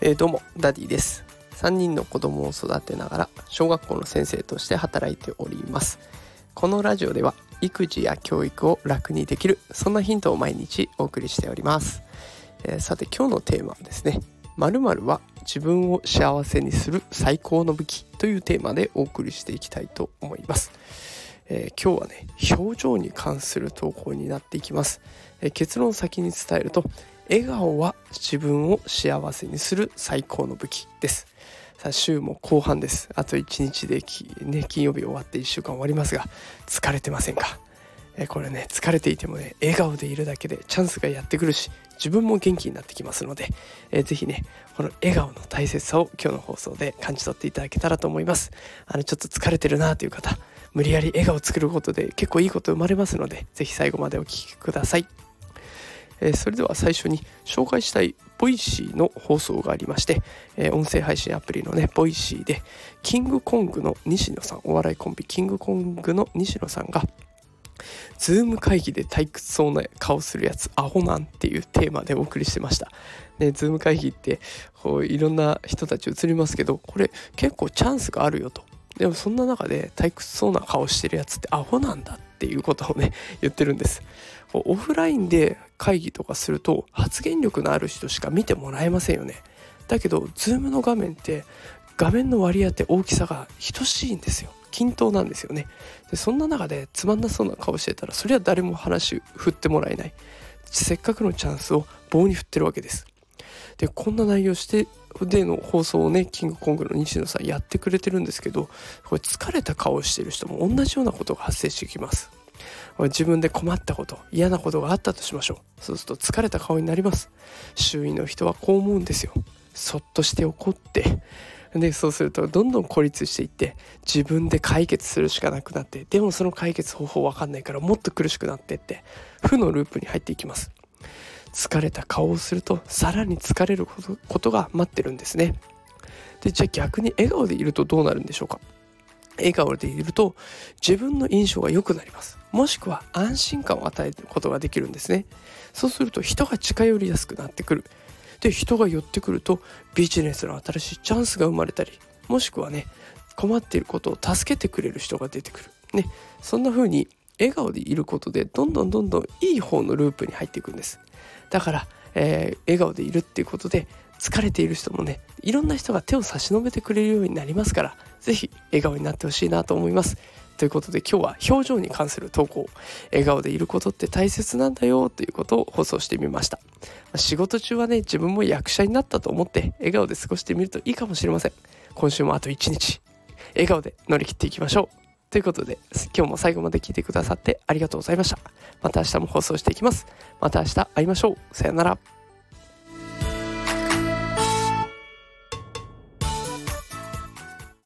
えー、どうもダディです。3人の子供を育てながら小学校の先生として働いております。このラジオでは育児や教育を楽にできるそんなヒントを毎日お送りしております、えー、さて今日のテーマはですね〇〇は自分を幸せにする最高の武器というテーマでお送りしていきたいと思います、えー、今日はね表情に関する投稿になっていきます、えー、結論先に伝えると笑顔は自分を幸せにする最高の武器です。さあ週も後半です。あと1日でね、金曜日終わって1週間終わりますが疲れてませんか？えこれね疲れていてもね笑顔でいるだけでチャンスがやってくるし自分も元気になってきますので、えー、ぜひねこの笑顔の大切さを今日の放送で感じ取っていただけたらと思います。あのちょっと疲れてるなという方無理やり笑顔を作ることで結構いいこと生まれますのでぜひ最後までお聴きくださいえー、それでは最初に紹介したいボイシーの放送がありまして、えー、音声配信アプリのねボイシーでキングコングの西野さんお笑いコンビキングコングの西野さんがズーム会議で退屈そうな顔するやつアホなんっていうテーマでお送りしてました。ね、ズーム会議ってこういろんな人たち映りますけどこれ結構チャンスがあるよと。でもそんな中で退屈そうな顔してるやつってアホなんだっていうことをね 言ってるんです。オフラインで会議とかすると発言力のある人しか見てもらえませんよね。だけど Zoom の画面って画面の割り当て大きさが等しいんですよ。均等なんですよね。でそんな中でつまんなそうな顔してたらそれは誰も話振ってもらえない。せっかくのチャンスを棒に振ってるわけです。でこんな内容してでの放送をねキングコングの西野さんやってくれてるんですけどこれ疲れた顔をしてる人も同じようなことが発生してきます。自分で困ったこと嫌なことがあったとしましょう。そうすると疲れた顔になります。周囲の人はこう思うんですよ。そっとして怒って。でそうするとどんどん孤立していって自分で解決するしかなくなってでもその解決方法わかんないからもっと苦しくなってって負のループに入っていきます。疲れた顔をするとさらに疲れることが待ってるんですね。でじゃあ逆に笑顔でいるとどうなるんでしょうか？笑顔でいると自分の印象が良くなります。もしくは安心感を与えることができるんですね。そうすると人が近寄りやすくなってくる。で人が寄ってくるとビジネスの新しいチャンスが生まれたりもしくはね困っていることを助けてくれる人が出てくる。ねそんな風に笑顔でいることでどんどんどんどんいい方のループに入っていくんです。だから、えー、笑顔でいるっていうことで疲れている人もねいろんな人が手を差し伸べてくれるようになりますから是非笑顔になってほしいなと思います。ということで今日は表情に関する投稿。笑顔でいることって大切なんだよということを放送してみました。仕事中はね自分も役者になったと思って笑顔で過ごしてみるといいかもしれません。今週もあと1日。笑顔で乗り切っていきましょう。ということで今日も最後まで聞いてくださってありがとうございました。また明日も放送していきます。また明日会いましょう。さよなら。